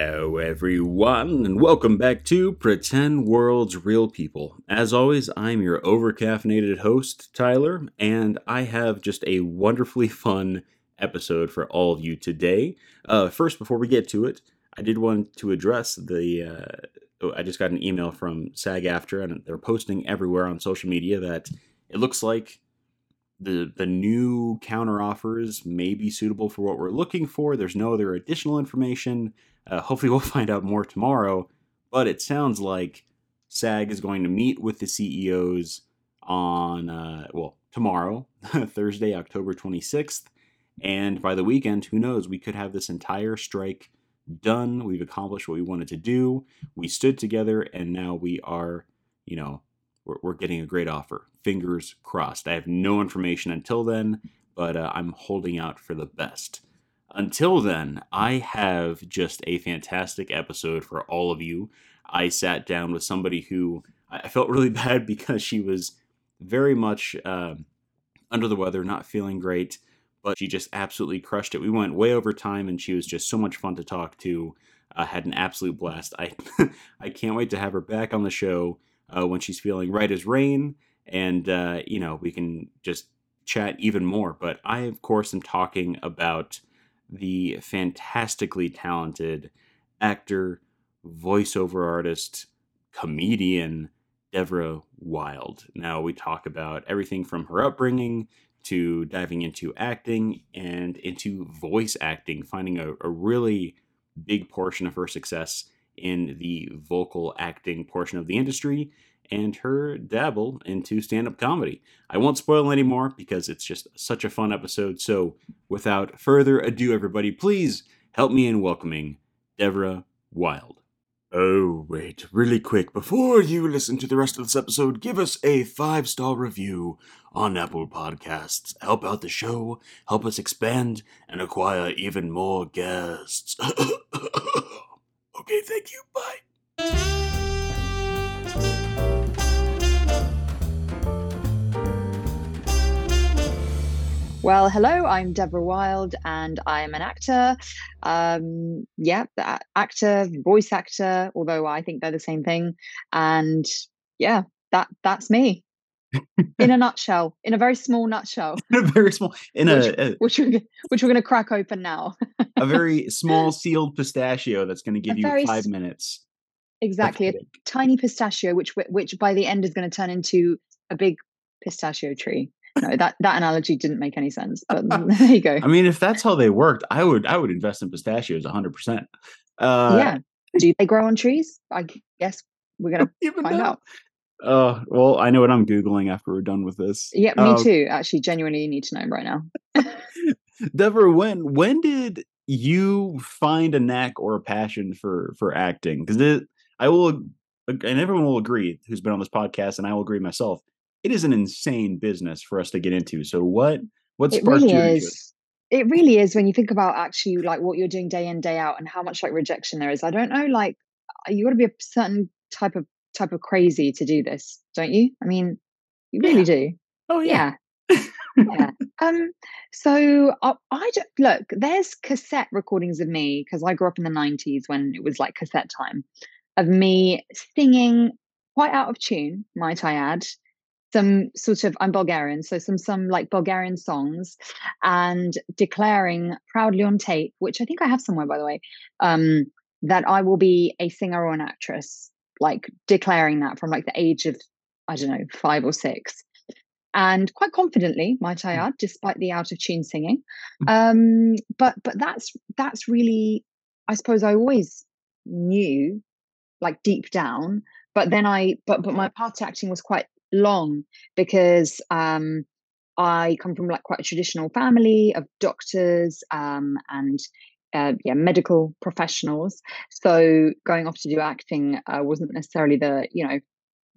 Hello, everyone, and welcome back to Pretend World's Real People. As always, I'm your overcaffeinated host, Tyler, and I have just a wonderfully fun episode for all of you today. Uh, first, before we get to it, I did want to address the. Uh, oh, I just got an email from SAG AFTRA, and they're posting everywhere on social media that it looks like the the new counter offers may be suitable for what we're looking for. There's no other additional information. Uh, hopefully, we'll find out more tomorrow. But it sounds like SAG is going to meet with the CEOs on uh, well tomorrow, Thursday, October 26th, and by the weekend, who knows? We could have this entire strike done. We've accomplished what we wanted to do. We stood together, and now we are, you know, we're, we're getting a great offer. Fingers crossed. I have no information until then, but uh, I'm holding out for the best. Until then, I have just a fantastic episode for all of you. I sat down with somebody who I felt really bad because she was very much uh, under the weather, not feeling great, but she just absolutely crushed it. We went way over time, and she was just so much fun to talk to. I uh, had an absolute blast. I I can't wait to have her back on the show uh, when she's feeling right as rain, and uh, you know we can just chat even more. But I, of course, am talking about the fantastically talented actor, voiceover artist, comedian Devora Wilde. Now we talk about everything from her upbringing to diving into acting and into voice acting, finding a, a really big portion of her success in the vocal acting portion of the industry and her dabble into stand up comedy. I won't spoil any more because it's just such a fun episode. So, without further ado, everybody, please help me in welcoming Devora Wilde. Oh, wait, really quick. Before you listen to the rest of this episode, give us a five star review on Apple Podcasts. Help out the show, help us expand, and acquire even more guests. Okay, thank you. Bye. Well, hello, I'm Devora Wilde and I'm an actor. Um, yeah, actor, voice actor, although I think they're the same thing. And yeah, that that's me. in a nutshell, in a very small nutshell. In a very small, in which, a, a which we're which we're going to crack open now. a very small sealed pistachio that's going to give you five minutes. Exactly, a tiny pistachio, which which by the end is going to turn into a big pistachio tree. No, that that analogy didn't make any sense. But there you go. I mean, if that's how they worked, I would I would invest in pistachios 100. Uh, percent Yeah. Do they grow on trees? I guess we're gonna find know. out. Uh, well, I know what I'm googling after we're done with this. Yeah, me uh, too. Actually, genuinely need to know right now. Deborah, when when did you find a knack or a passion for for acting? Because I will, and everyone will agree who's been on this podcast, and I will agree myself. It is an insane business for us to get into. So what what sparked really you is. It really is when you think about actually like what you're doing day in day out and how much like rejection there is. I don't know, like you got to be a certain type of type of crazy to do this, don't you? I mean, you really yeah. do. Oh yeah. Yeah. yeah. Um. So I, I just, look. There's cassette recordings of me because I grew up in the '90s when it was like cassette time, of me singing quite out of tune, might I add, some sort of I'm Bulgarian, so some some like Bulgarian songs, and declaring proudly on tape, which I think I have somewhere by the way, um, that I will be a singer or an actress like declaring that from like the age of I don't know five or six, and quite confidently, might I mm. add, despite the out of tune singing. Mm. Um, but but that's that's really, I suppose, I always knew, like deep down. But then I but but my path to acting was quite long because um, I come from like quite a traditional family of doctors um, and uh, yeah, medical professionals. So going off to do acting uh, wasn't necessarily the you know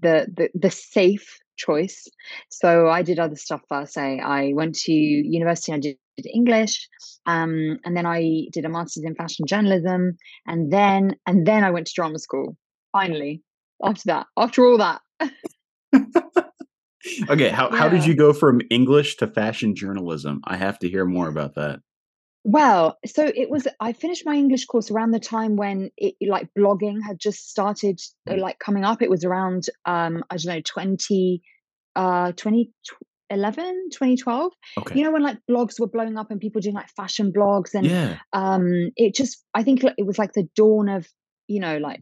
the the the safe choice. So I did other stuff first. I I went to university. I did, did English, um, and then I did a master's in fashion journalism, and then and then I went to drama school. Finally, after that, after all that. okay, how yeah. how did you go from English to fashion journalism? I have to hear more about that. Well, so it was I finished my English course around the time when it like blogging had just started uh, Mm. like coming up. It was around um I don't know 20 uh 2011, 2012. Okay. You know when like blogs were blowing up and people doing like fashion blogs and Yeah. um it just I think it was like the dawn of you know like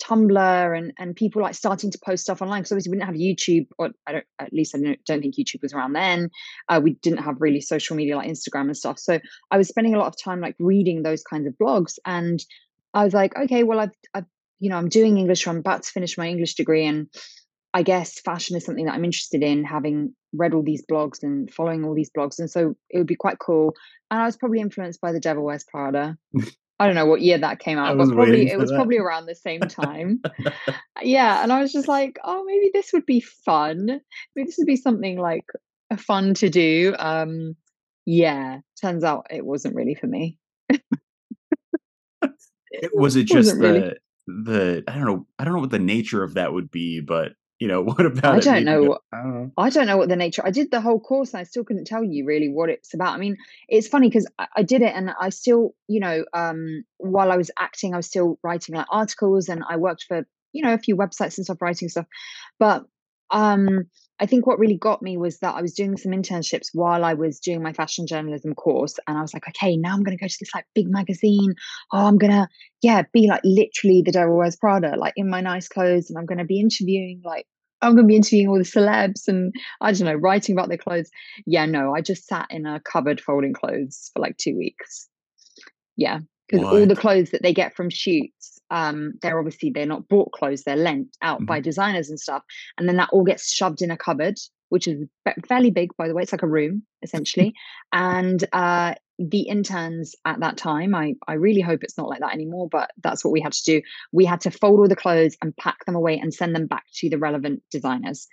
Tumblr and and people like starting to post stuff online because obviously we didn't have YouTube or I don't at least I don't, don't think YouTube was around then. Uh, we didn't have really social media like Instagram and stuff. So I was spending a lot of time like reading those kinds of blogs and I was like, okay, well I've I've you know I'm doing English. I'm about to finish my English degree and I guess fashion is something that I'm interested in, having read all these blogs and following all these blogs. And so it would be quite cool. And I was probably influenced by The Devil Wears Prada. I don't know what year that came out, but probably it was that. probably around the same time. Yeah, and I was just like, "Oh, maybe this would be fun. Maybe this would be something like fun to do." Um, yeah, turns out it wasn't really for me. It was it just wasn't really. the the I don't know I don't know what the nature of that would be, but, you know, what about I don't made you go, know. "I don't know." I don't know what the nature. I did the whole course and I still couldn't tell you really what it's about. I mean, it's funny because I, I did it and I still, you know, um, while I was acting, I was still writing like articles and I worked for, you know, a few websites and stuff, writing stuff. But um, I think what really got me was that I was doing some internships while I was doing my fashion journalism course, and I was like, okay, now I'm going to go to this like big magazine. Oh, I'm gonna, yeah, be like literally the Devil Wears Prada, like in my nice clothes, and I'm going to be interviewing like. I'm going to be interviewing all the celebs and I don't know, writing about their clothes. Yeah, no, I just sat in a cupboard folding clothes for like two weeks. Yeah, because all the clothes that they get from shoots, um, they're obviously they're not bought clothes, they're lent out by Mhm. designers and stuff, and then that all gets shoved in a cupboard, which is fairly big, by the way. It's like a room essentially, and uh, the interns at that time, I I really hope it's not like that anymore, but that's what we had to do. We had to fold all the clothes and pack them away and send them back to the relevant designers.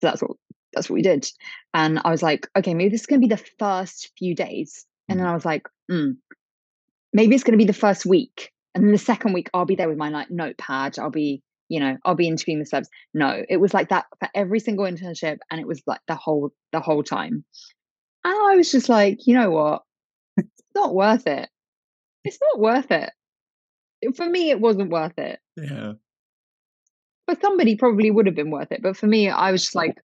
So that's what that's what we did. And I was like, okay, maybe this is gonna be the first few days. And then Mhm. I was like, mm, maybe it's going to be the first week and then the second week i'll be there with my like notepad. I'll be you know i'll be interviewing the celebs. No it was like that for every single internship and it was like the whole the whole time. And i was just like you know what? It's not worth it. It's not worth it. For me it wasn't worth it. Yeah. for somebody probably would have been worth it but for me i was just like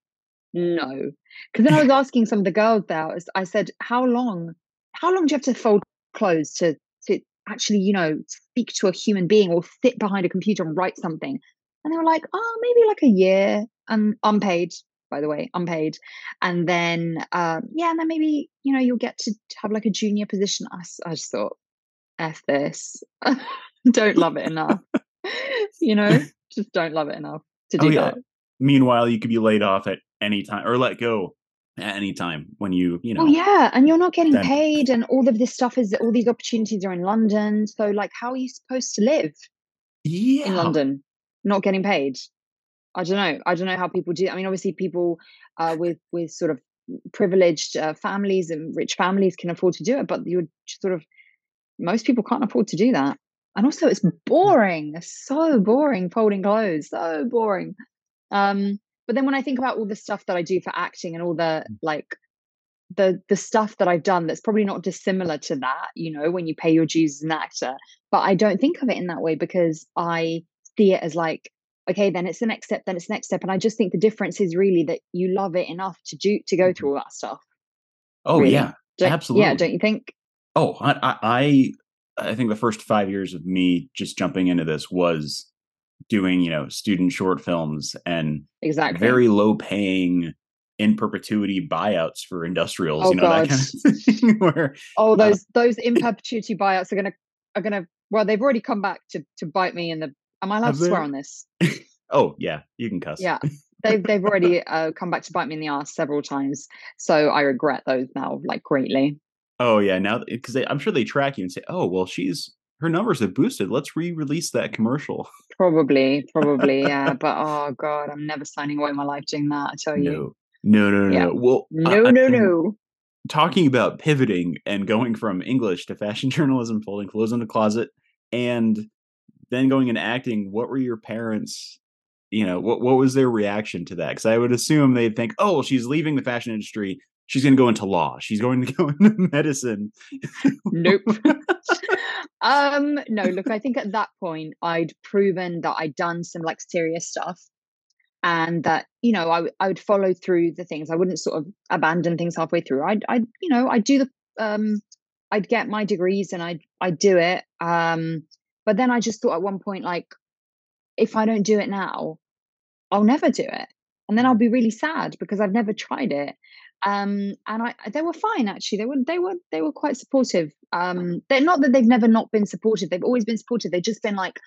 no. Because then i was asking some of the girls there I said how long how long do you have to fold clothes to actually you know speak to a human being or sit behind a computer and write something. And they were like oh maybe like a year. And unpaid by the way unpaid. And then um yeah and then maybe you know you'll get to have like a junior position. I just thought f this. Don't love it enough. You know? Just don't love it enough to Oh, do yeah. that. Meanwhile, you could be laid off at any time or let go at any time when you, you know, yeah, and you're not getting then paid, and all of this stuff is all these opportunities are in London. So, like, how are you supposed to live in London, not getting paid? I don't know. I don't know how people do. I mean, obviously, people uh, with with sort of privileged uh, families and rich families can afford to do it, but you're sort of most people can't afford to do that. And also, it's boring. It's so boring folding clothes. So boring. Um, but then when I think about all the stuff that I do for acting and all the mm. like the the stuff that I've done that's probably not dissimilar to that, you know, when you pay your dues as an actor. But I don't think of it in that way because I see it as like, okay, then it's the next step, then it's the next step. And I just think the difference is really that you love it enough to do to go through mm-hmm. all that stuff. Oh, Really. yeah. Don't, yeah, don't you think? Oh, I, I I think the first five years of me just jumping into this was doing, you know, student short films and Exactly. very low paying in perpetuity buyouts for industrials, Oh you know, that kind of thing where, Oh, uh, those those in perpetuity buyouts are gonna are gonna well, they've already come back to to bite me in the am I allowed to swear on this? oh, yeah, you can cuss. Yeah. They've they've already uh, come back to bite me in the ass several times. So I regret those now like greatly. Oh, yeah. Now, because I'm sure they track you and say, oh, well, she's her numbers have boosted. Let's re release that commercial. Probably, probably, yeah. But oh god, I'm never signing away my life doing that, I tell you. No, no, no, no, Yeah. no. Well, No, I no, mean, no. talking about pivoting and going from English to fashion journalism, folding clothes in the closet, and then going into acting, what were your parents? You know, what what was their reaction to that? Because I would assume they'd think, "Oh, she's leaving the fashion industry she's going to go into law. She's going to go into medicine. nope. Um, no, look, I think at that point I'd proven that I'd done some like serious stuff and that, you know, I, I would follow through the things. I wouldn't sort of abandon things halfway through. I'd, I'd, you know, I'd do the, um, I'd get my degrees and I'd, I'd do it. Um, but then I just thought at one point, like, if I don't do it now, I'll never do it. And then I'll be really sad because I've never tried it um, and I they were fine actually. They were they were they were quite supportive. Um, they're not that they've never not been supportive. They've always been supportive. They've just been like,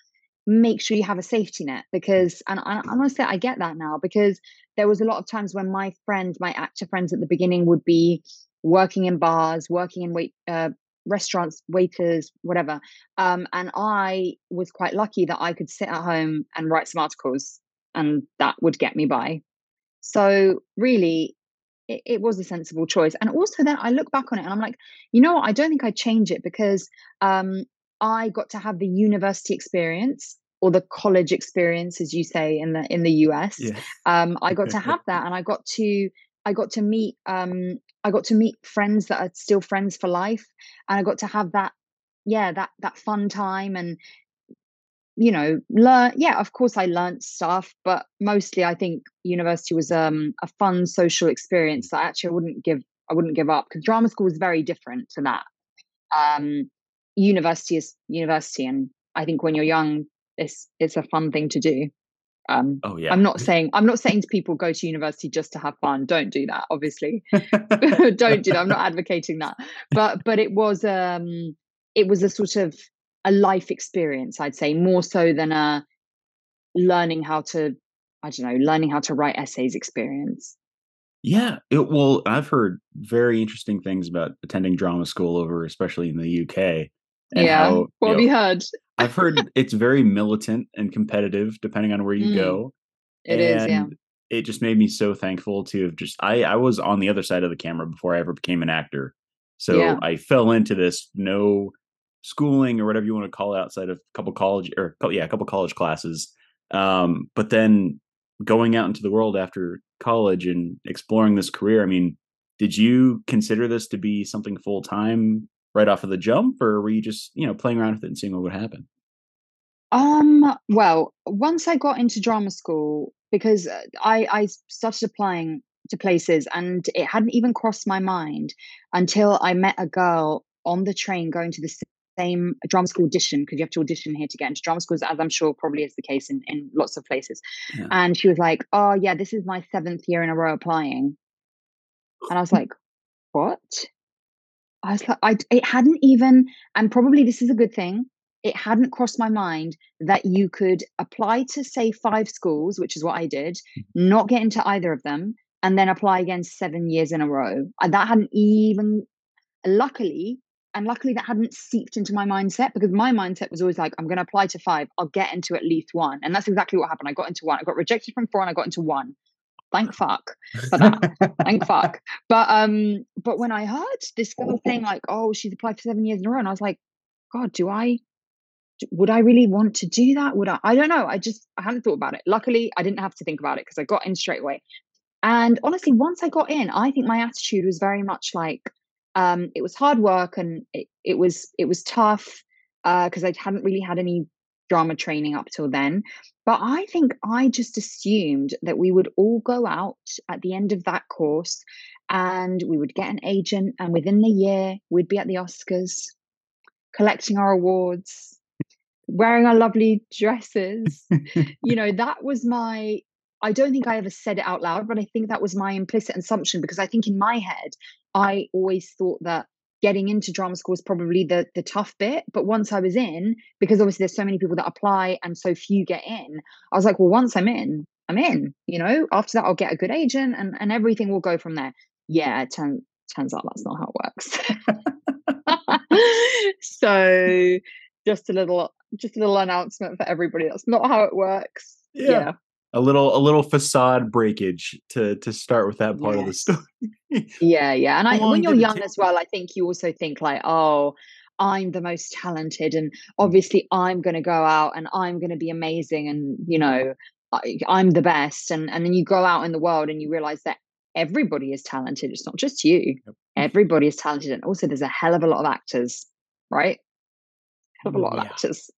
make sure you have a safety net because and I, say I get that now because there was a lot of times when my friends, my actor friends at the beginning would be working in bars, working in wait uh, restaurants, waiters, whatever. Um, and I was quite lucky that I could sit at home and write some articles, and that would get me by. So really, it, it, was a sensible choice. And also then I look back on it and I'm like, you know what? I don't think I'd change it because um, I got to have the university experience or the college experience, as you say in the in the US. Um, I got to have that, and I got to I got to meet um, I got to meet friends that are still friends for life, and I got to have that yeah that that fun time and you know learn yeah of course i learned stuff but mostly i think university was um a fun social experience that actually i wouldn't give i wouldn't give up because drama school was very different to that. Um university is university and i think when you're young it's it's a fun thing to do. Um oh yeah. I'm not saying i'm not saying to people go to university just to have fun don't do that obviously. Don't do that i'm not advocating that. But but it was um it was a sort of a life experience i'd say more so than a learning how to i don't know learning how to write essays experience yeah it, well i've heard very interesting things about attending drama school over especially in the uk yeah how, what have know, heard i've heard it's very militant and competitive depending on where you mm. go It and is, yeah it just made me so thankful to have just i i was on the other side of the camera before i ever became an actor so yeah. i fell into this no schooling or whatever you want to call it outside of a couple college or yeah, a couple college classes. Um, but then going out into the world after college and exploring this career, I mean, did you consider this to be something full time right off of the jump, or were you just you know playing around with it and seeing what would happen? Um. Well, once I got into drama school, because uh, I I started applying to places, and it hadn't even crossed my mind until I met a girl on the train going to the same drama school audition because you have to audition here to get into drama schools, as I'm sure probably is the case in, in lots of places. Yeah. And she was like, Oh, yeah, this is my seventh year in a row applying. And I was like, What? I was like, I, it hadn't even, and probably this is a good thing, it hadn't crossed my mind that you could apply to, say, five schools, which is what I did, mm-hmm. not get into either of them, and then apply again seven years in a row. That hadn't even, luckily, and luckily that hadn't seeped into my mindset because my mindset was always like i'm going to apply to five. I'll get into at least one. And that's exactly what happened. I got into one. I got rejected from four and i got into one. Thank fuck for that. Thank fuck. But um but when i heard this girl saying like oh she's applied for seven years in a row and i was like god do i would i really want to do that? Would i i don't know. I just i hadn't thought about it. Luckily i didn't have to think about it because i got in straight away. And honestly once i got in i think my attitude was very much like um, it was hard work and it, it was it was tough because uh, I hadn't really had any drama training up till then. But I think I just assumed that we would all go out at the end of that course and we would get an agent, and within the year, we'd be at the Oscars collecting our awards, wearing our lovely dresses. you know, that was my. I don't think I ever said it out loud, but I think that was my implicit assumption because I think in my head, I always thought that getting into drama school was probably the the tough bit. But once I was in, because obviously there's so many people that apply and so few get in, I was like, well, once I'm in, I'm in. You know, after that I'll get a good agent and and everything will go from there. Yeah, it turn, turns out that's not how it works. so just a little just a little announcement for everybody. That's not how it works. yeah. yeah a little a little facade breakage to to start with that part yes. of the story. yeah, yeah. And I, when you're young as well, I think you also think like, oh, I'm the most talented, and mm. obviously I'm going to go out and I'm going to be amazing, and you know, I, I'm the best. And and then you go out in the world and you realize that everybody is talented. It's not just you. Yep. Everybody is talented. And also, there's a hell of a lot of actors, right? Hell of a oh, lot yeah. of actors.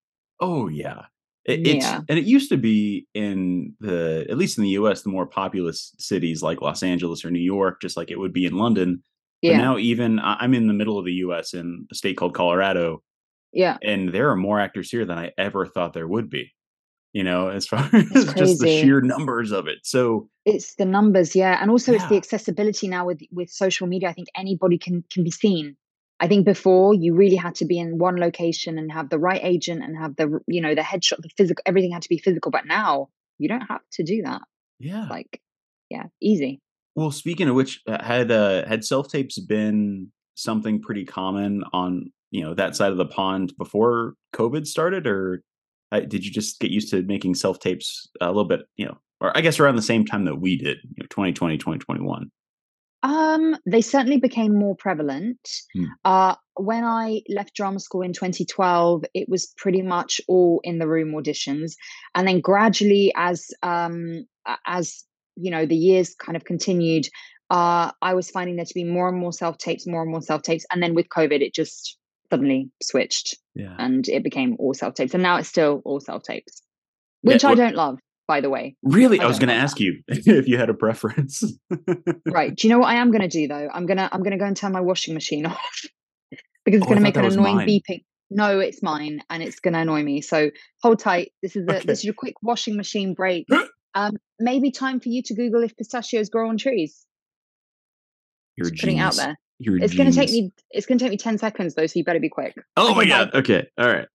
Oh, yeah. It, it's yeah. and it used to be in the at least in the U.S. the more populous cities like Los Angeles or New York, just like it would be in London. But yeah. now even I'm in the middle of the U.S. in a state called Colorado. Yeah, and there are more actors here than I ever thought there would be you know, as far as just the sheer numbers of it. So it's the numbers, yeah. And also yeah. it's the accessibility now with with social media. I think anybody can can be seen. I think before you really had to be in one location and have the right agent and have the you know the headshot, the physical, everything had to be physical. But now you don't have to do that. Yeah, like yeah, easy. Well, speaking of which, uh, had uh, had self tapes been something pretty common on you know that side of the pond before COVID started, or uh, did you just get used to making self tapes a little bit, you know, or I guess around the same time that we did, you know, 2020, 2021? Um, they certainly became more prevalent. Hmm. Uh, when I left drama school in 2012, it was pretty much all in the room auditions, and then gradually, as um, as you know, the years kind of continued, uh, I was finding there to be more and more self tapes, more and more self tapes, and then with COVID, it just suddenly switched yeah. and it became all self tapes. And now it's still all self tapes, which yeah, well, I don't love, by the way. Really? I, I was going to ask that. you if you had a preference. right. Do you know what I am going to do though? I'm going to, I'm going to go and turn my washing machine off because it's oh, going to make an annoying mine. beeping. No, it's mine and it's going to annoy me. So hold tight. This is a, okay. this is your quick washing machine break. um, maybe time for you to Google if pistachios grow on trees. You're Just putting out there. You're it's going to take me. It's going to take me ten seconds though, so you better be quick. Oh okay, my god! Bye. Okay, all right.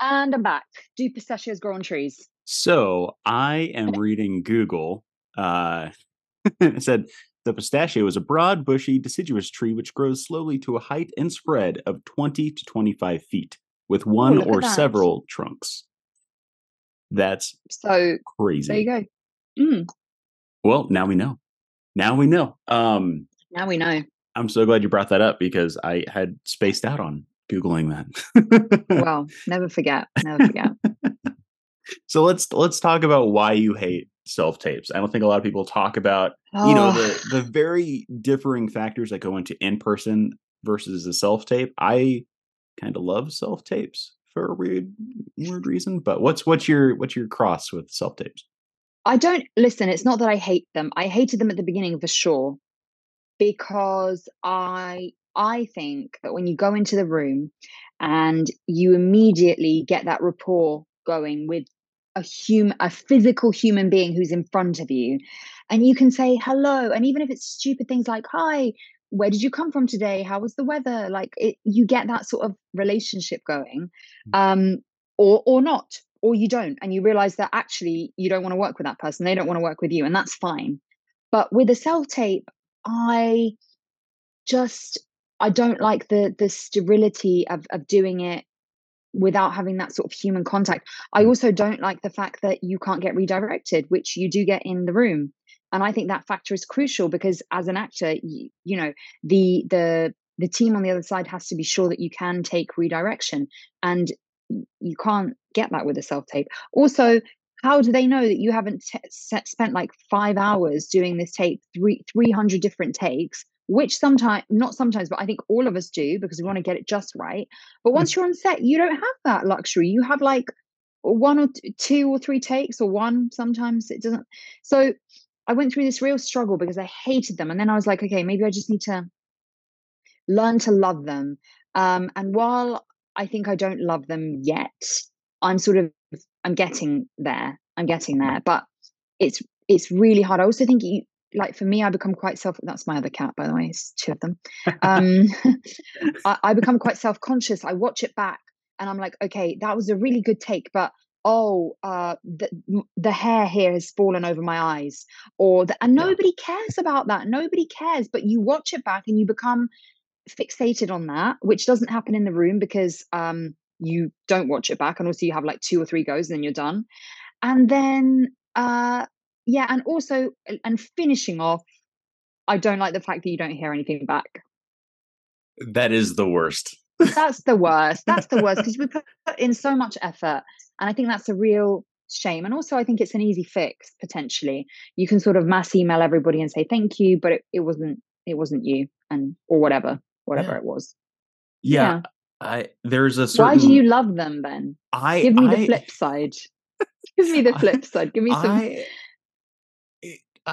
and I'm back. Do pistachios grow on trees? So I am reading Google. Uh, it said the pistachio is a broad, bushy, deciduous tree which grows slowly to a height and spread of 20 to 25 feet, with one Ooh, or several trunks. That's so crazy. There you go. Mm. Well, now we know. Now we know. Um, now we know. I'm so glad you brought that up because I had spaced out on Googling that. well, never forget. Never forget. so let's let's talk about why you hate self tapes. I don't think a lot of people talk about oh. you know the oh. the very differing factors that go into in person versus a self tape. I kind of love self tapes for a weird weird reason. But what's what's your what's your cross with self tapes? I don't listen. It's not that I hate them. I hated them at the beginning for sure because I I think that when you go into the room and you immediately get that rapport going with a human a physical human being who's in front of you and you can say hello and even if it's stupid things like hi where did you come from today? How was the weather? Like it, you get that sort of relationship going mm. um or or not or you don't and you realize that actually you don't want to work with that person they don't want to work with you and that's fine. But with a self tape I just I don't like the the sterility of of doing it without having that sort of human contact. I mm. also don't like the fact that you can't get redirected, which you do get in the room. And I think that factor is crucial because as an actor, you, you know, the the the team on the other side has to be sure that you can take redirection and you can't get that with a self tape. Also, how do they know that you haven't t- spent like five hours doing this tape three 300 different takes which sometimes not sometimes but i think all of us do because we want to get it just right but once you're on set you don't have that luxury you have like one or two or three takes or one sometimes it doesn't so i went through this real struggle because i hated them and then i was like okay maybe i just need to learn to love them um, and while i think i don't love them yet i'm sort of I'm getting there. I'm getting there, but it's it's really hard. I also think you like for me, I become quite self. That's my other cat, by the way. It's two of them. Um, I, I become quite self conscious. I watch it back, and I'm like, okay, that was a really good take, but oh, uh, the the hair here has fallen over my eyes, or the, and nobody cares about that. Nobody cares, but you watch it back and you become fixated on that, which doesn't happen in the room because um, you don't watch it back and also you have like two or three goes and then you're done and then uh yeah and also and finishing off i don't like the fact that you don't hear anything back that is the worst that's the worst that's the worst because we put in so much effort and i think that's a real shame. And also, I think it's an easy fix potentially. You can sort of mass email everybody and say thank you, but it, it wasn't it wasn't you, and or whatever whatever Yeah. it was. Yeah. Yeah. I there's a certain Why do you love them then? I Give me I, the flip side. Give me the I- flip side. Give me some. I,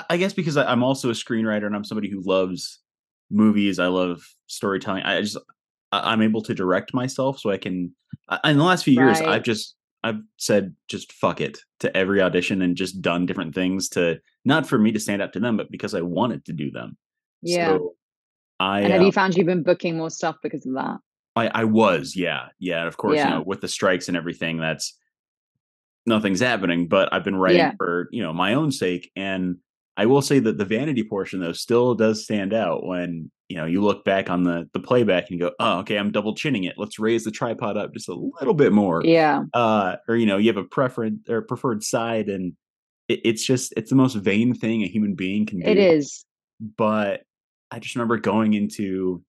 I- guess because I- I'm also a screenwriter and I'm somebody who loves movies. I love storytelling. I just I- I'm able to direct myself, so I can. In the last few years, Right. I've just I've said just fuck it to every audition and just done different things to not for me to stand up to them, but because I wanted to do them. yeah. So I and have uh, you found you've been booking more stuff because of that? I, I was, yeah, yeah. and Of course, Yeah. you know, with the strikes and everything, that's nothing's happening. But I've been writing Yeah. for you know my own sake, and I will say that the vanity portion though still does stand out when you know you look back on the the playback and you go, oh, okay, I'm double chinning it. Let's raise the tripod up just a little bit more. Yeah. Uh, or you know, you have a preference or preferred side, and it, it's just it's the most vain thing a human being can do It is. but I just remember going into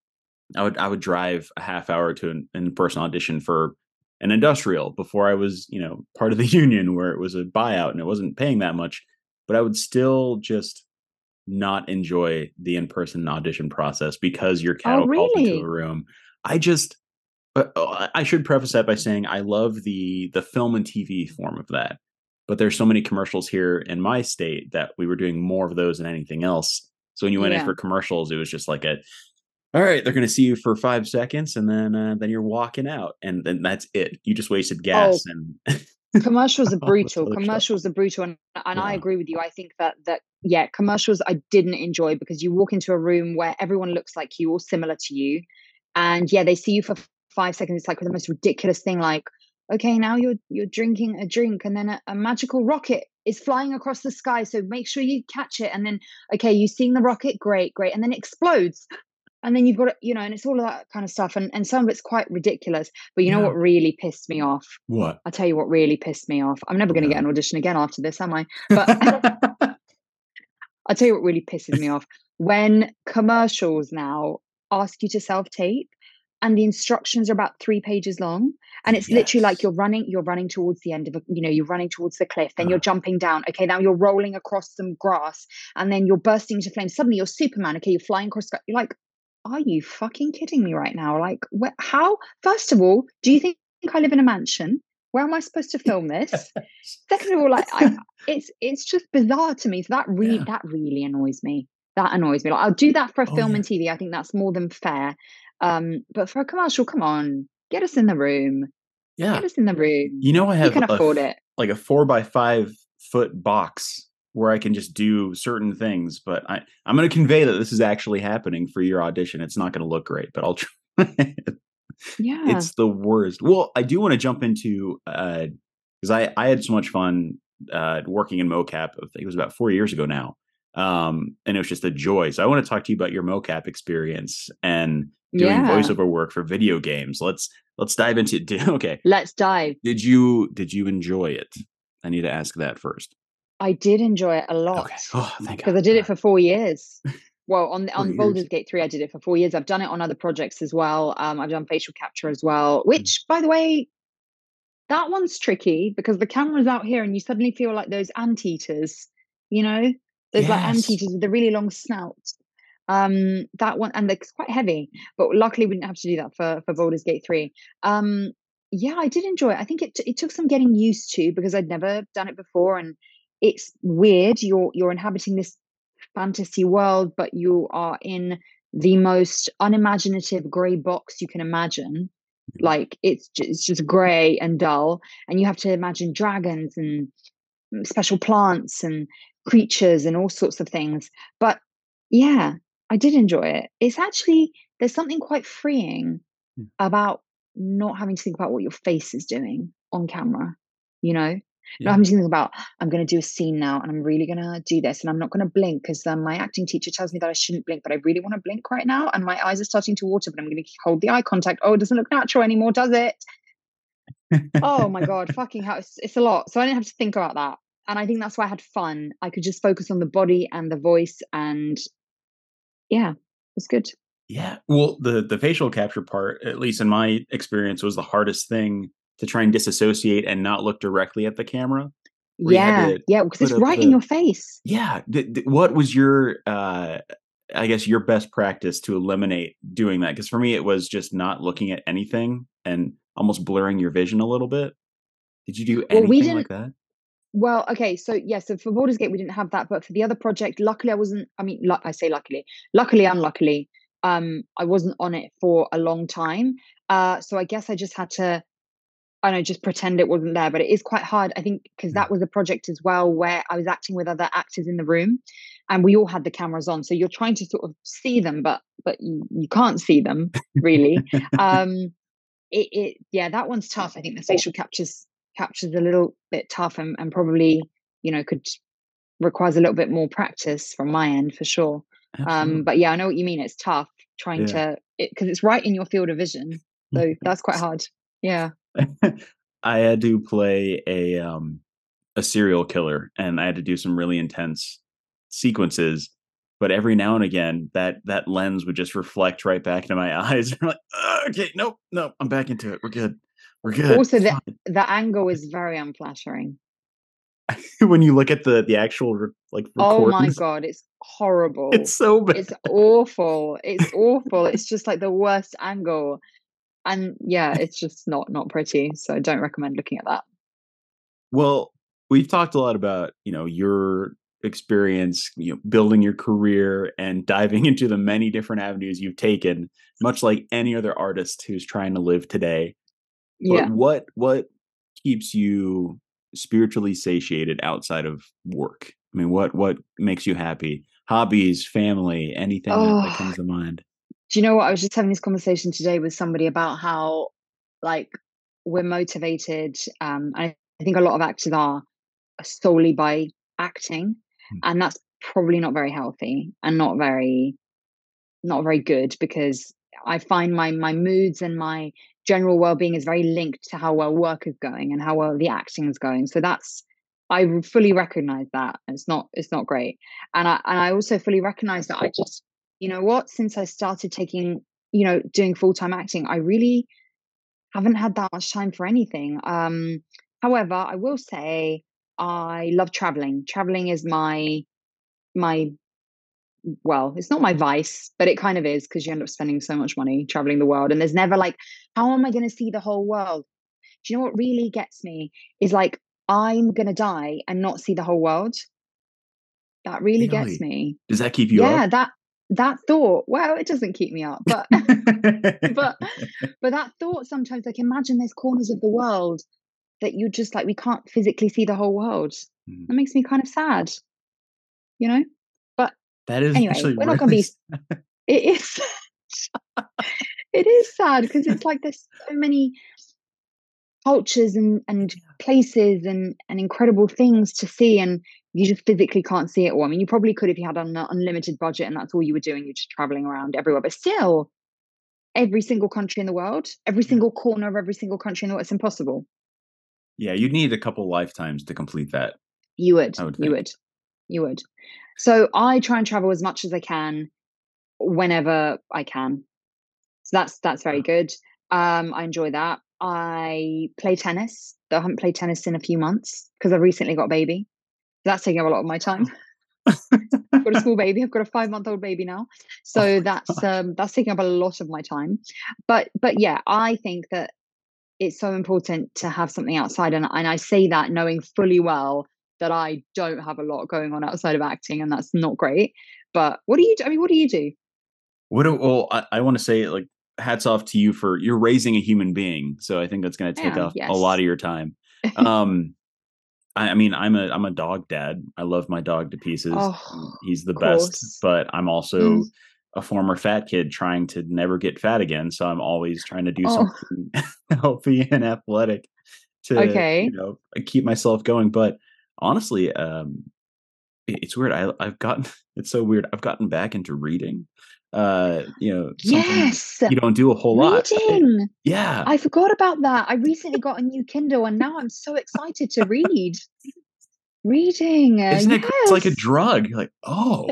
I would I would drive a half hour to an in-person audition for an industrial before I was, you know, part of the union where it was a buyout and it wasn't paying that much, but I would still just not enjoy the in-person audition process because you're cattle called into really? a room. I just uh, I should preface that by saying I love the the film and TV form of that. But there's so many commercials here in my state that we were doing more of those than anything else. So when you went in for commercials, it was just like a, all right, they're going to see you for five seconds, and then uh, then you're walking out, and then that's it. You just wasted gas, and commercials are brutal commercials are brutal and, and i agree with you i think that that yeah commercials i didn't enjoy because you walk into a room where everyone looks like you or similar to you and yeah they see you for five seconds it's like the most ridiculous thing like okay now you're you're drinking a drink and then a, a magical rocket is flying across the sky so make sure you catch it and then okay you seeing the rocket? Great great and then it explodes and then you've got to, you know and it's all of that kind of stuff and, and some of it's quite ridiculous but you know Yeah. what really pissed me off what? I'll tell you what really pissed me off. I'm never going to get an audition again after this, am I? But I'll tell you what really pisses me off. When commercials now ask you to self tape and the instructions are about three pages long and it's literally like you're running you're running towards the end of a you know you're running towards the cliff then you're Uh. jumping down okay now you're rolling across some grass and then you're bursting into flames suddenly you're superman okay you're flying across you're like are you fucking kidding me right now? Like wh- how first of all do you think i live in a mansion? Where am i supposed to film this? Second of all like I, it's it's just bizarre to me so that really Yeah. that really annoys me. That annoys me like i'll do that for a Oh, film yeah. and tv i think that's more than fair. Um but for a commercial come on get us in the room. Yeah, get us in the room. You know, I you have can a afford it. like a four by five foot box where I can just do certain things. But I, I'm going to convey that this is actually happening for your audition. It's not going to look great, but I'll try. yeah it's the worst. Well, I do want to jump into uh because I I had so much fun uh working in mocap. I think it was about four years ago now. Um, and it was just a joy. So I want to talk to you about your mocap experience and doing yeah voiceover work for video games. Let's let's dive into it. Okay, let's dive did you did you enjoy it? I need to ask that first. I did enjoy it a lot Okay. Oh, because i did it for four years. Well on Four on years. Baldur's Gate 3 I did it for 4 years. I've done it on other projects as well. Um I've done facial capture as well Mm. which by the way that one's tricky because the camera's out here and you suddenly feel like those anteaters you know? Those like anteaters with the really long snouts. Um that one and they're quite heavy but luckily we didn't have to do that for for Baldur's Gate 3 um yeah I did enjoy it. I think it t- it took some getting used to because I'd never done it before and it's weird you're you're inhabiting this fantasy world, but you are in the most unimaginative grey box you can imagine. Mhm. Like it's just, it's just grey and dull, and you have to imagine dragons and special plants and creatures and all sorts of things. But yeah, I did enjoy it. It's actually there's something quite freeing Hmm. about not having to think about what your face is doing on camera. You know, Yeah. not having to think about I'm going to do a scene now and I'm really going to do this and I'm not going to blink because um, my acting teacher tells me that I shouldn't blink, but I really want to blink right now and my eyes are starting to water, but I'm going to hold the eye contact. Oh, it doesn't look natural anymore, does it? oh my god, fucking hell, it's, it's a lot. So I didn't have to think about that, and I think that's why I had fun. I could just focus on the body and the voice, and yeah, it was good. Yeah. Well, the the facial capture part, at least in my experience, was the hardest thing to try and disassociate and not look directly at the camera. Yeah, yeah, because it's right the, in your face. Yeah. Th- th- what was your, uh, I guess, your best practice to eliminate doing that? Because for me, it was just not looking at anything and almost blurring your vision a little bit. Did you do anything well, like that? Well, okay, so yeah, so for Baldur's Gate we didn't have that, but for the other project, luckily I wasn't. I mean, I say luckily, luckily, unluckily, um, I wasn't on it for a long time. Uh, so I guess I just had to I know, just pretend it wasn't there. But it is quite hard, I think, because mm. that was a project as well where I was acting with other actors in the room, and we all had the cameras on. So you're trying to sort of see them, but but you, you can't see them really. um, it, it yeah, that one's tough. I think the facial captures captures a little bit tough, and, and probably you know could requires a little bit more practice from my end for sure. Um, but yeah, I know what you mean. It's tough trying yeah. to because it, it's right in your field of vision, so that's quite hard. Yeah. I had to play a um a serial killer and I had to do some really intense sequences. But every now and again, that that lens would just reflect right back into my eyes. I'm like, okay, nope, nope, I'm back into it. We're good. We're good. Also, the the angle is very unflattering. when you look at the the actual like oh my god it's horrible it's so bad it's awful it's awful it's just like the worst angle and yeah it's just not not pretty so i don't recommend looking at that. Well we've talked a lot about you know your experience you know building your career and diving into the many different avenues you've taken much like any other artist who's trying to live today. But yeah. what what keeps you spiritually satiated outside of work? I mean what what makes you happy? Hobbies family anything oh, that, that oh, comes to mind do you know what? I was just having this conversation today with somebody about how, like, we're motivated. Um, I think a lot of actors are solely by acting, mm. and that's probably not very healthy and not very, not very good because I find my my moods and my general well being is very linked to how well work is going and how well the acting is going. So that's I fully recognize that it's not it's not great, and I and I also fully recognize that I just you know what, since I started taking, you know, doing full time acting, I really haven't had that much time for anything. Um, however, I will say I love traveling. Traveling is my my well, it's not my vice, but it kind of is because you end up spending so much money traveling the world. And there's never like, how am I going to see the whole world? Do you know what really gets me is like, I'm going to die and not see the whole world. That really, really? gets me. Does that keep you yeah, up? that that thought well it doesn't keep me up but but but that thought sometimes like imagine there's corners of the world that you just like we can't physically see the whole world. Mm. that makes me kind of sad you know? But that is anyway we're really not gonna be it is it is sad because it's like there's so many cultures and and places and and incredible things to see and you just physically can't see it all. I mean, you probably could if you had an unlimited budget and that's all you were doing. You're just traveling around everywhere, but still, every single country in the world, every single corner of every single country in the world, it's impossible. Yeah, you'd need a couple lifetimes to complete that. You would. would you would. You would. So I try and travel as much as I can whenever I can. So that's that's very good. Um, I enjoy that. I play tennis. Though I haven't played tennis in a few months because I recently got a baby that's taking up a lot of my time. I've got a small baby. I've got a five month old baby now, so oh, that's um, that's taking up a lot of my time. But but yeah, I think that it's so important to have something outside, and and I say that knowing fully well that I don't have a lot going on outside of acting, and that's not great. But what do you? Do? I mean, what do you do? What do, well, I, I want to say like hats off to you for you're raising a human being, so I think that's going to take up yes. a lot of your time. Um, I, I mean, I'm a I'm a dog dad. I love my dog to pieces. Oh, He's the best, but I'm also mm. a former fat kid trying to never get fat again. So I'm always trying to do oh. something healthy and athletic to okay. you know keep myself going. But honestly, um, it's weird. I I've gotten it's so weird. I've gotten back into reading uh you know yes! you don't do a whole lot. Reading! yeah. I forgot about that. I recently got a new kindle and now i'm so excited to read. Reading uh, isn't it it's like a drug You're like oh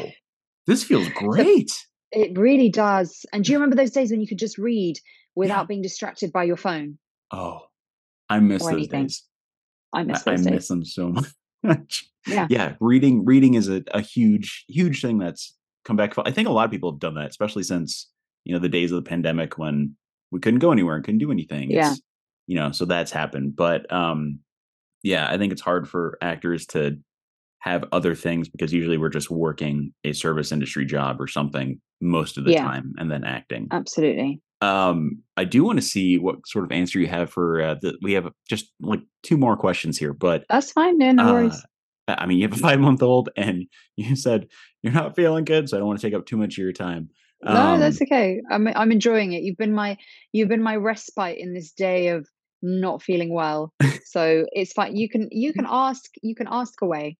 this feels great. it really does. And do you remember those days when you could just read without yeah. being distracted by your phone? Oh i miss those anything. days. I miss I, I miss them so much. Yeah. yeah, reading reading is a, a huge huge thing that's come back. I think a lot of people have done that, especially since you know the days of the pandemic when we couldn't go anywhere and couldn't do anything. Yeah. It's, you know, so that's happened. But um, yeah, I think it's hard for actors to have other things because usually we're just working a service industry job or something most of the Yeah. time and then acting. Absolutely. Um, I do want to see what sort of answer you have for uh, the. We have just like two more questions here, but That's fine. No, no uh, worries. I mean, you have a five month old, and you said you're not feeling good, so I don't want to take up too much of your time. No, Um, that's okay. I'm I'm enjoying it. You've been my you've been my respite in this day of not feeling well. So it's fine. You can you can ask you can ask away.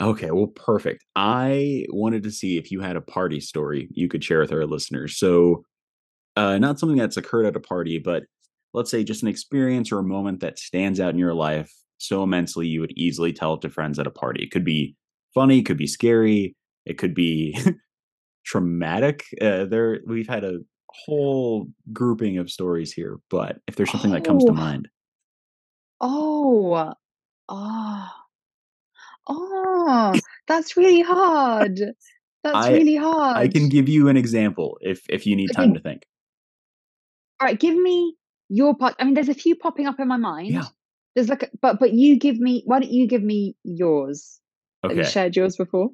Okay, well, perfect. I wanted to see if you had a party story you could share with our listeners. So, uh, not something that's occurred at a party, but let's say just an experience or a moment that stands out in your life so immensely you would easily tell it to friends at a party. It could be funny, it could be scary, it could be traumatic. Uh, there, we've had a whole grouping of stories here, but if there's something that comes to Oh. mind, Oh. Oh. Oh, that's really hard. That's I- really hard. I can give you an example if if you need time to think. All right, give me your part. I mean, there's a few popping up in my mind. Yeah. There's like, a, but but you give me. Why don't you give me yours? Have you Okay. shared yours before?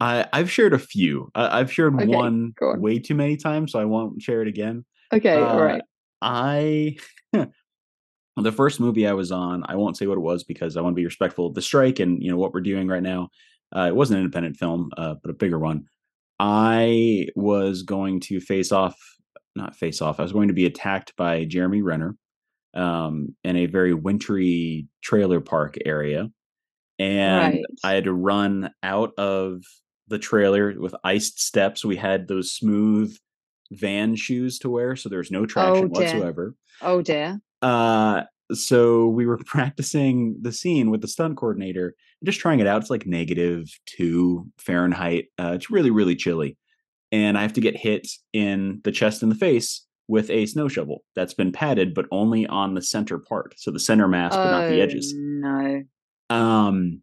I, I've shared a few. I, I've shared Okay, one on. way too many times, so I won't share it again. Okay, all Uh, right. I the first movie I was on, I won't say what it was because I want to be respectful of the strike and you know what we're doing right now. Uh, it was an independent film, uh, but a bigger one. I was going to face off, not face off. I was going to be attacked by Jeremy Renner um, in a very wintry trailer park area, and Right. I had to run out of the trailer with iced steps. We had those smooth van shoes to wear, so there's no traction dear. whatsoever. Oh dear. Uh, so we were practicing the scene with the stunt coordinator, just trying it out. It's like negative two Fahrenheit. Uh, it's really, really chilly. And I have to get hit in the chest and the face with a snow shovel that's been padded, but only on the center part. So the center mass, but not the Oh, edges. No. Um,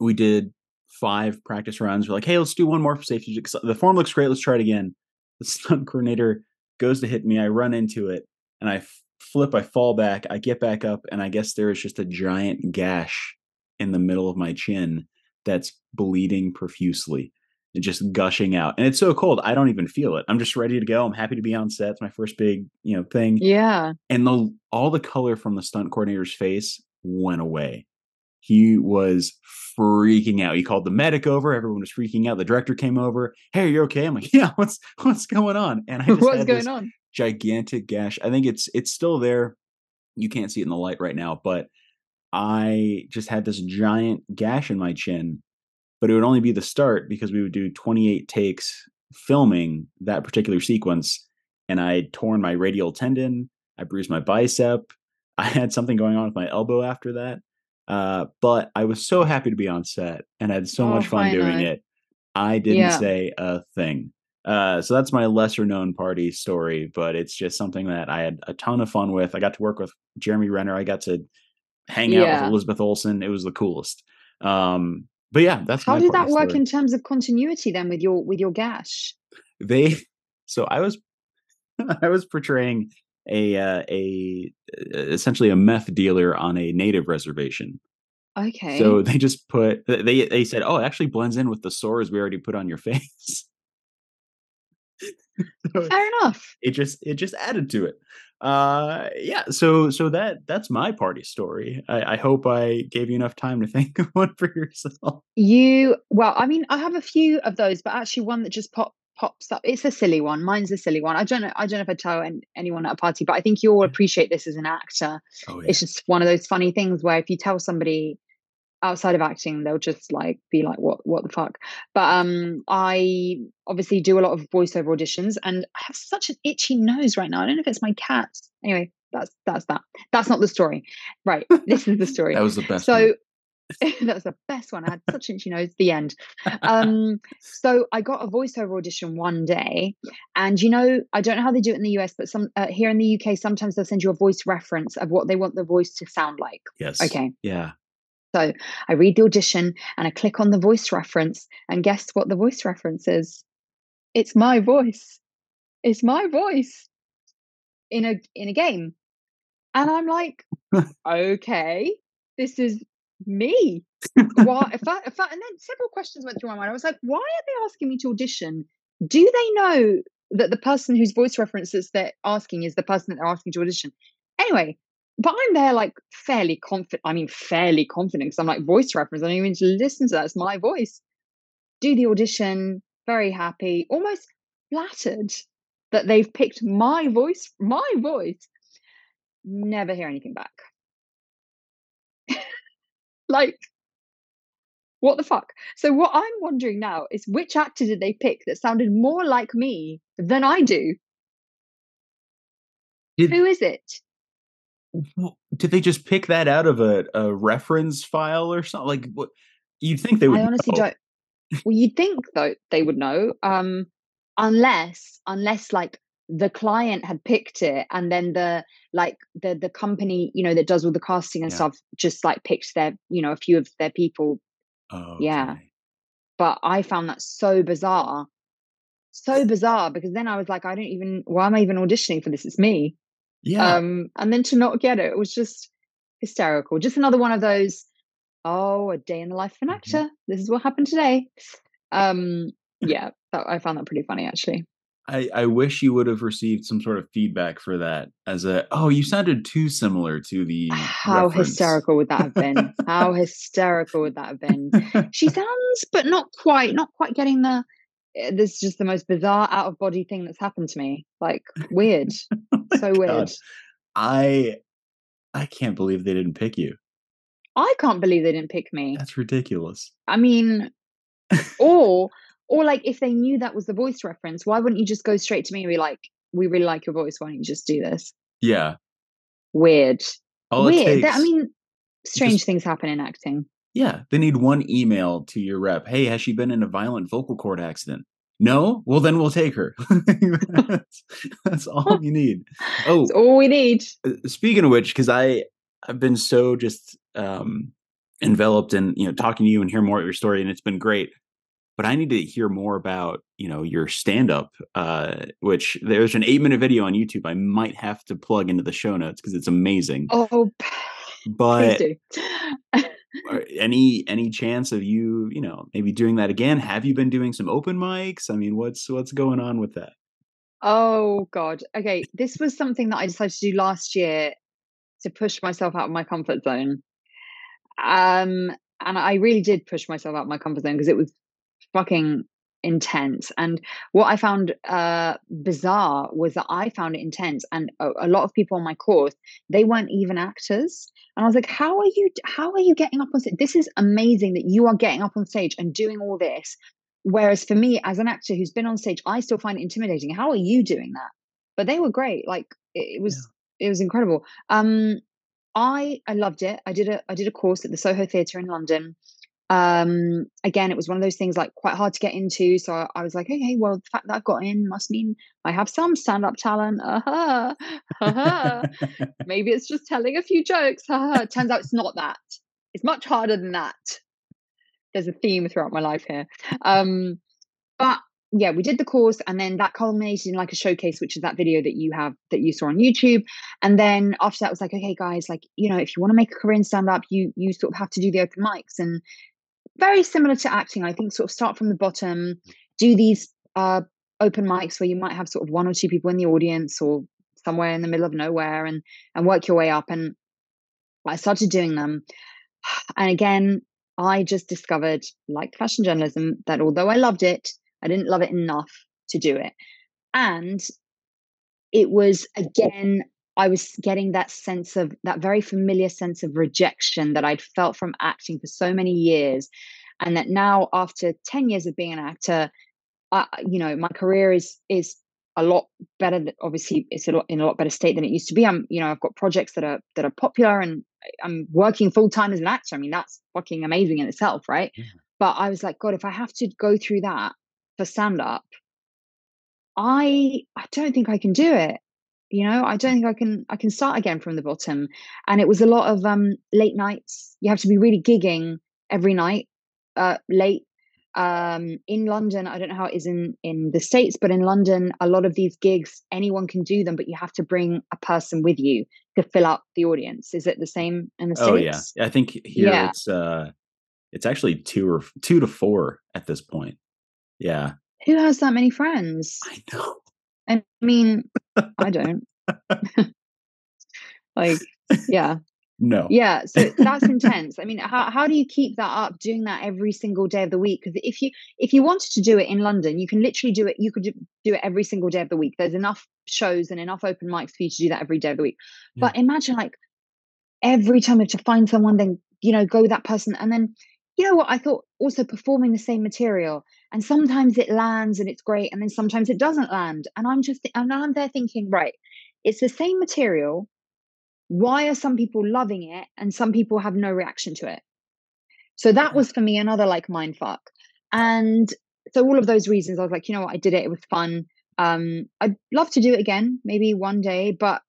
we did five practice runs. We're like, hey, let's do one more for safety. The form looks great. Let's try it again. The stunt coordinator goes to hit me. I run into it and I flip. I fall back. I get back up, and I guess there is just a giant gash in the middle of my chin that's bleeding profusely and just gushing out. And it's so cold, I don't even feel it. I'm just ready to go. I'm happy to be on set. It's my first big, you know, thing Yeah. and the all the color from the stunt coordinator's face went away. He was freaking out. He called the medic over. Everyone was freaking out. The director came over. Hey, you're okay? I'm like, yeah. What's what's going on? And I just What's had going this on? gigantic gash. I think it's it's still there. You can't see it in the light right now, but I just had this giant gash in my chin. But it would only be the start because we would do 28 takes filming that particular sequence, and I had torn my radial tendon. I bruised my bicep. I had something going on with my elbow after that. Uh, but I was so happy to be on set and I had so Oh, much fun doing it. I didn't Yeah. say a thing. Uh, so that's my lesser known party story, but it's just something that I had a ton of fun with. I got to work with Jeremy Renner. I got to hang out Yeah. with Elizabeth Olsen. It was the coolest. Um, but yeah, that's How did that work in terms of continuity then with your with your gash? they so i was i was portraying a uh, a essentially a meth dealer on a native reservation Okay. so they just put they they said oh it actually blends in with the sores we already put on your face So Fair enough. it just it just added to it uh yeah so so that that's my party story i, I hope i gave you enough time to think of one for yourself You well, I mean, I have a few of those, but actually one that just pop pops up. It's a silly one. Mine's a silly one. I don't know. I don't know if I tell anyone at a party, but I think you'll appreciate this as an actor. oh yeah It's just one of those funny things where if you tell somebody outside of acting, they'll just like be like, "What? What the fuck?" But um, I obviously do a lot of voiceover auditions, and I have such an itchy nose right now. I don't know if it's my cat. Anyway, that's that's that. That's not the story. Right. This is the story. that was the best so one. that's the best one. I had such an itchy nose. The end. Um, so I got a voiceover audition one day, and you know, I don't know how they do it in the US, but some uh, here in the UK, sometimes they'll send you a voice reference of what they want the voice to sound like. yes okay. yeah So I read the audition and I click on the voice reference, and guess what the voice reference is? It's my voice. It's my voice in a in a game. And I'm like, okay, this is me. why if I, if and then several questions went through my mind. I was like, why are they asking me to audition? Do they know that the person whose voice references they're asking is the person that they're asking to audition? Anyway, but I'm there like fairly confident. I mean, fairly confident because I'm like voice reference. I don't even need to listen to that. It's my voice. Do the audition, very happy, almost flattered that they've picked my voice, my voice. Never hear anything back. like, what the fuck? So, what I'm wondering now is which actor did they pick that sounded more like me than I do? Did, Who is it? Did they just pick that out of a, a reference file or something? Like, what you'd think they would? I honestly know. don't. Well, you'd think though they would know, um, unless unless like the client had picked it and then the like the the company you know that does all the casting and yeah. stuff just like picked their you know a few of their people okay. yeah but i found that so bizarre so bizarre because then i was like i don't even why am i even auditioning for this it's me yeah. Um, and then to not get it it was just hysterical. Just another one of those, oh, a day in the life of an mm-hmm. actor. Mm-hmm. This is what happened today. Um, yeah, that, I found that pretty funny actually. I, I wish you would have received some sort of feedback for that as a oh you sounded too similar to the how reference. hysterical would that have been how hysterical would that have been she sounds but not quite not quite getting the Eh, this is just the most bizarre out of body thing that's happened to me. Like weird, so God. weird. I I can't believe they didn't pick you. I can't believe they didn't pick me. That's ridiculous. I mean, or or like if they knew that was the voice reference, why wouldn't you just go straight to me and be like, "We really like your voice. Why don't you just do this?" Yeah. Weird. All Weird. Takes, I mean, strange just, things happen in acting. Yeah, they need one email to your rep. Hey, has she been in a violent vocal cord accident? No? Well, then we'll take her. that's, that's, all you need. Oh, that's all we need. Uh, speaking of which, because I I've been so just um, enveloped in you know talking to you and hear more of your story, and it's been great. But I need to hear more about you know your stand up, uh, which there's an eight minute video on YouTube. I might have to plug into the show notes because it's amazing. Oh, but any any chance of you you know maybe doing that again? Have you been doing some open mics? I mean what's what's going on with that? Oh god. Okay this was something that i decided to do last year to push myself out of my comfort zone. Um and i really did push myself out of my comfort zone because it was fucking intense. And what I found uh, bizarre was that I found it intense, and a, a, lot of people on my course they weren't even actors. And I was like, "How are you? How are you getting up on stage? This is amazing that you are getting up on stage and doing all this." Whereas for me, as an actor who's been on stage, I still find it intimidating. How are you doing that? But they were great. Like it, it was, yeah. it was incredible. Um, I I loved it. I did a I did a course at the Soho Theatre in London um again it was one of those things like quite hard to get into so I, I, was like okay well the fact that i've got in must mean i have some stand-up talent uh-huh. Uh-huh. maybe it's just telling a few jokes uh-huh. turns out it's not that it's much harder than that there's a theme throughout my life here um but yeah we did the course and then that culminated in like a showcase which is that video that you have that you saw on youtube and then after that was like okay guys like you know if you want to make a career in stand up you you sort of have to do the open mics and very similar to acting. I think sort of start from the bottom, do these uh, open mics where you might have sort of one or two people in the audience or somewhere in the middle of nowhere and and work your way up. And I started doing them. And again, I just discovered, like fashion journalism, that although I loved it, I didn't love it enough to do it. And it was again I was getting that sense of that very familiar sense of rejection that I'd felt from acting for so many years. And that now, after 10 years of being an actor, I, you know, my career is is a lot better. Obviously, it's a lot in a lot better state than it used to be. I'm, you know, I've got projects that are that are popular, and I'm working full time as an actor. I mean, that's fucking amazing in itself, right? Yeah. But I was like, God, if I have to go through that for stand up, I I don't think I can do it. You know i don't think i can i can start again from the bottom. And it was a lot of um late nights. You have to be really gigging every night uh late um in london. I don't know how it is in in the states but in london a lot of these gigs anyone can do them but you have to bring a person with you to fill up the audience. Is it the same in the states oh yeah. I think here yeah. it's uh it's actually two or two to four at this point. Yeah. Who has that many friends? I know I mean, I don't. like, yeah. No. Yeah. So that's intense. I mean, how, how do you keep that up doing that every single day of the week? Because if you if you wanted to do it in London, you can literally do it. You could do it every single day of the week. There's enough shows and enough open mics for you to do that every day of the week. Yeah. But imagine like every time you have to find someone, then you know, go with that person. And then, you know what, I thought also performing the same material and sometimes it lands and it's great and then sometimes it doesn't land and i'm just and i'm there thinking right it's the same material why are some people loving it and some people have no reaction to it? So that was for me another like mind fuck and so all of those reasons i was like you know what i did it it was fun um i'd love to do it again maybe one day but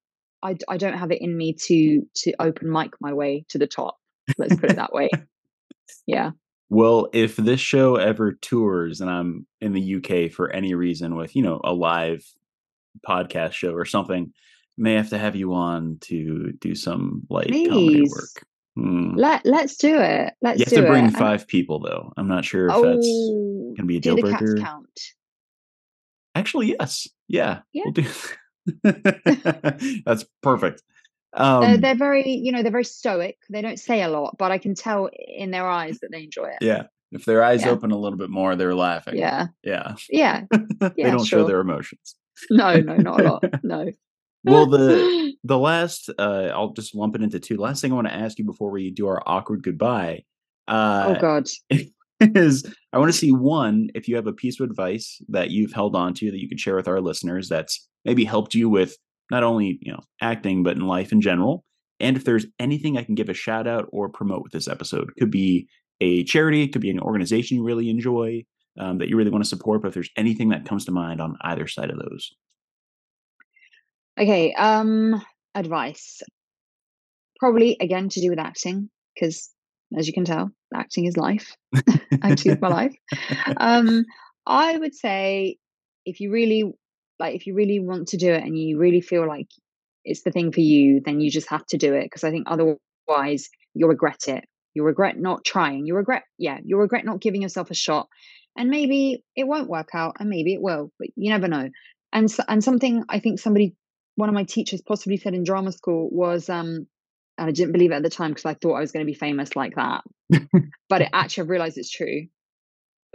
i, I don't have it in me to to open mic my way to the top let's put it that way yeah well, if this show ever tours and I'm in the UK for any reason with, you know, a live podcast show or something, may have to have you on to do some like Please. comedy work. Hmm. Let Let's do it. Let's. You have to bring it. five people though. I'm not sure if oh, that's gonna be a deal breaker. Count. Actually, yes. Yeah. Yeah. We'll do. that's perfect. Um, they're, they're, very, you know, they're very stoic. They don't say a lot, but I can tell in their eyes that they enjoy it. Yeah. If their eyes yeah. open a little bit more, they're laughing. Yeah. Yeah. Yeah. they yeah, don't sure. show their emotions. No, no, not a lot. No. well, the the last, uh, I'll just lump it into two. Last thing I want to ask you before we do our awkward goodbye. Uh, oh God. Is I want to see one if you have a piece of advice that you've held on to that you could share with our listeners that's maybe helped you with not only you know acting but in life in general. And if there's anything i can give a shout out or promote with this episode could be a charity it could be an organization you really enjoy um, that you really want to support but if there's anything that comes to mind on either side of those. Okay um advice. Probably again to do with acting because as you can tell acting is life. Acting is my life. Um i would say if you really like if you really want to do it and you really feel like it's the thing for you then you just have to do it because i think otherwise you'll regret it. You'll regret not trying. You regret yeah you'll regret not giving yourself a shot. And maybe it won't work out and maybe it will but you never know. And so, and something i think somebody one of my teachers possibly said in drama school was um and i didn't believe it at the time because i thought i was going to be famous like that but it actually i realized it's true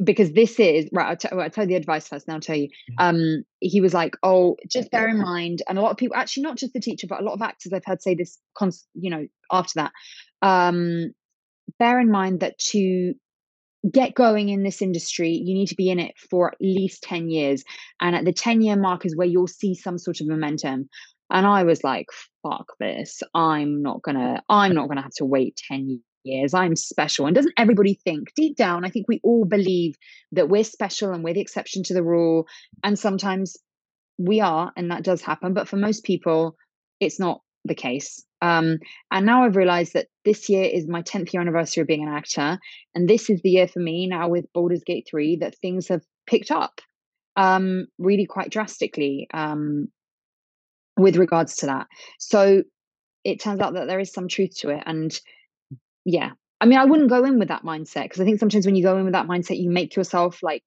because this is right I'll, t- I'll tell you the advice first and i'll tell you. Um he was like oh just bear in mind and a lot of people actually not just the teacher but a lot of actors i've heard say this cons- you know after that um bear in mind that to get going in this industry you need to be in it for at least 10 years and at the 10 year mark is where you'll see some sort of momentum. And i was like fuck this. I'm not gonna i'm not gonna have to wait 10 years. I'm special. And doesn't everybody think deep down? I think we all believe that we're special and we're the exception to the rule. And sometimes we are, and that does happen. But for most people, it's not the case. Um, and now I've realized that this year is my 10th year anniversary of being an actor. And this is the year for me now with Baldur's Gate 3 that things have picked up um, really quite drastically um, with regards to that. So it turns out that there is some truth to it. And yeah i mean i wouldn't go in with that mindset because i think sometimes when you go in with that mindset you make yourself like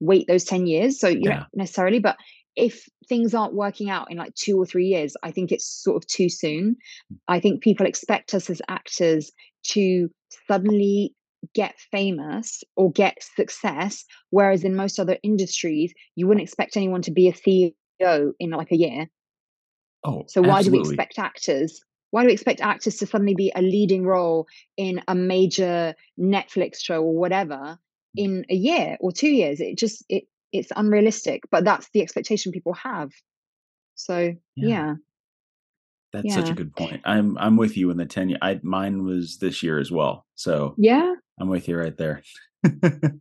wait those 10 years so you yeah. don't necessarily but if things aren't working out in like two or three years i think it's sort of too soon mm. i think people expect us as actors to suddenly get famous or get success whereas in most other industries you wouldn't expect anyone to be a ceo in like a year oh so why absolutely. do we expect actors why do we expect actors to suddenly be a leading role in a major Netflix show or whatever in a year or two years? It just it it's unrealistic, but that's the expectation people have. So yeah. yeah. That's yeah. such a good point. I'm I'm with you in the ten year. I mine was this year as well. So yeah, I'm with you right there. and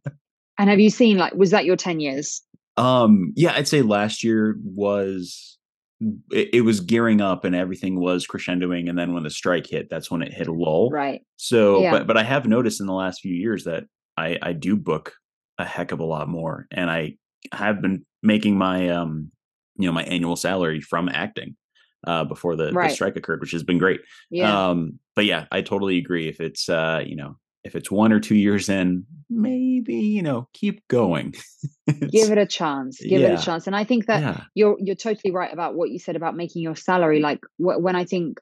have you seen like was that your ten years? Um, yeah, I'd say last year was it, it, was gearing up and everything was crescendoing and then when the strike hit that's when it hit a lull right so yeah. but but i have noticed in the last few years that i i do book a heck of a lot more and i have been making my um you know my annual salary from acting uh before the, right. the strike occurred which has been great yeah. um but yeah i totally agree if it's uh you know if it's one or two years in, maybe you know keep going. Give it a chance. Give yeah. it a chance. And I think that yeah. you're you're totally right about what you said about making your salary. Like wh- when I think,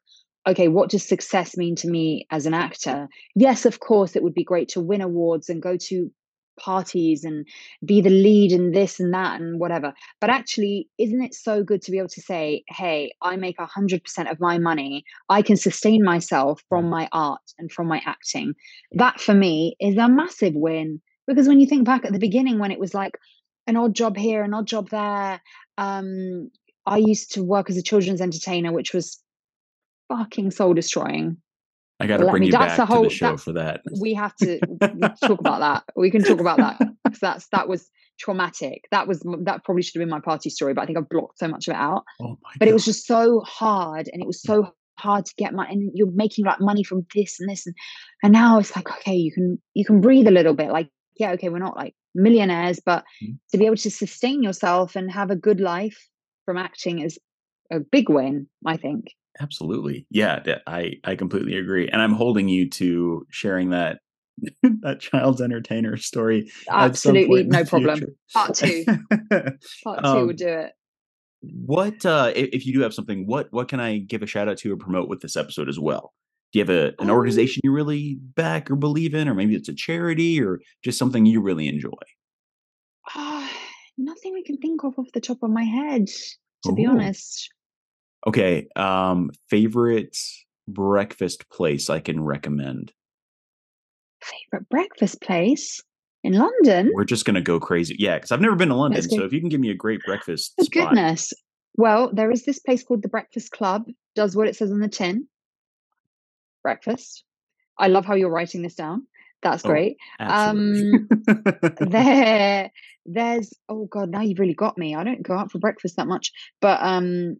okay, what does success mean to me as an actor? Yes, of course, it would be great to win awards and go to parties and be the lead in this and that and whatever. But actually, isn't it so good to be able to say, hey, I make 100% of my money. I can sustain myself from my art and from my acting. That for me is a massive win. Because when you think back at the beginning, when it was like an odd job here, an odd job there, um, I used to work as a children's entertainer, which was fucking soul destroying. I got to bring me, you back whole, to the show for that. We have to talk about that. We can talk about that because that's that was traumatic. That was that probably should have been my party story, but I think I've blocked so much of it out. Oh but God. it was just so hard, and it was so hard to get money. And you're making like money from this and this, and and now it's like okay, you can you can breathe a little bit. Like yeah, okay, we're not like millionaires, but mm-hmm. to be able to sustain yourself and have a good life from acting is a big win. I think. Absolutely. Yeah, I I completely agree. And I'm holding you to sharing that that child's entertainer story. Absolutely, no problem. Part two. Part two um, would do it. What uh if you do have something, what what can I give a shout out to or promote with this episode as well? Do you have a an organization you really back or believe in, or maybe it's a charity or just something you really enjoy? Uh, nothing I can think of off the top of my head, to Ooh. be honest. Okay. Um, favorite breakfast place I can recommend. Favorite breakfast place in London? We're just gonna go crazy. Yeah, because I've never been to London. So if you can give me a great breakfast. Oh, goodness. Well, there is this place called the Breakfast Club, does what it says on the tin. Breakfast. I love how you're writing this down. That's oh, great. um there there's oh god, now you've really got me. I don't go out for breakfast that much. But um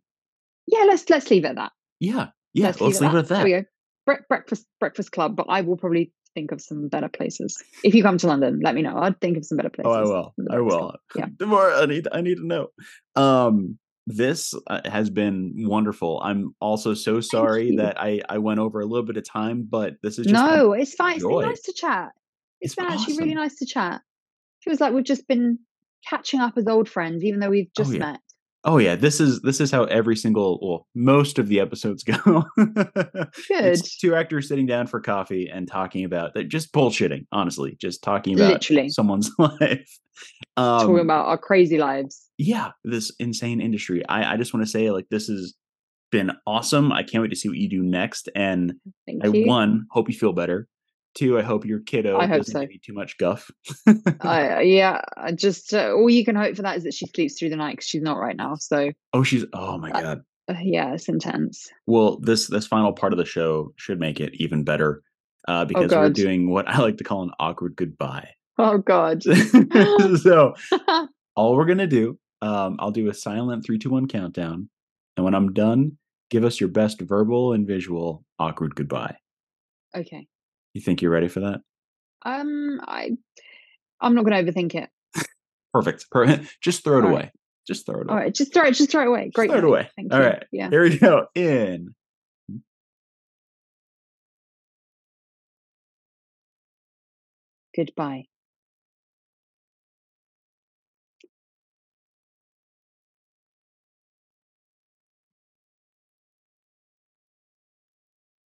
yeah, let's let's leave it at that. Yeah, yeah. Let's, let's leave, it, at that. There we go. Bre- breakfast breakfast club, but I will probably think of some better places. If you come to London, let me know. I'd think of some better places. Oh, I will. I will. Yeah. The more I need, I need to know. Um, this uh, has been wonderful. I'm also so sorry that I I went over a little bit of time, but this is just no, it's fine. Joy. It's been nice to chat. it's, it's been awesome. actually really nice to chat. It feels like we've just been catching up as old friends, even though we've oh, just oh, yeah. met. Oh yeah, this is this is how every single well most of the episodes go. Good. It's two actors sitting down for coffee and talking about that just bullshitting, honestly, just talking about Literally. someone's life. Um, talking about our crazy lives. Yeah, this insane industry. I I just want to say like this has been awesome. I can't wait to see what you do next. And Thank I you. one hope you feel better. Two, I hope your kiddo I doesn't so. give you too much guff. uh, yeah, just uh, all you can hope for that is that she sleeps through the night because she's not right now. So oh, she's oh my uh, god, uh, yeah, it's intense. Well, this this final part of the show should make it even better uh, oh, because oh we're doing what I like to call an awkward goodbye. Oh god. so all we're gonna do, um, I'll do a silent three, two, one countdown, and when I'm done, give us your best verbal and visual awkward goodbye. Okay. You think you're ready for that? Um, I, I'm not going to overthink it. Perfect. Perfect. Just throw it All away. Right. Just throw it away. All right. Just throw it. Just throw it away. Great. Just throw it away. Thank All you. right. Yeah. Here we go. In. Goodbye.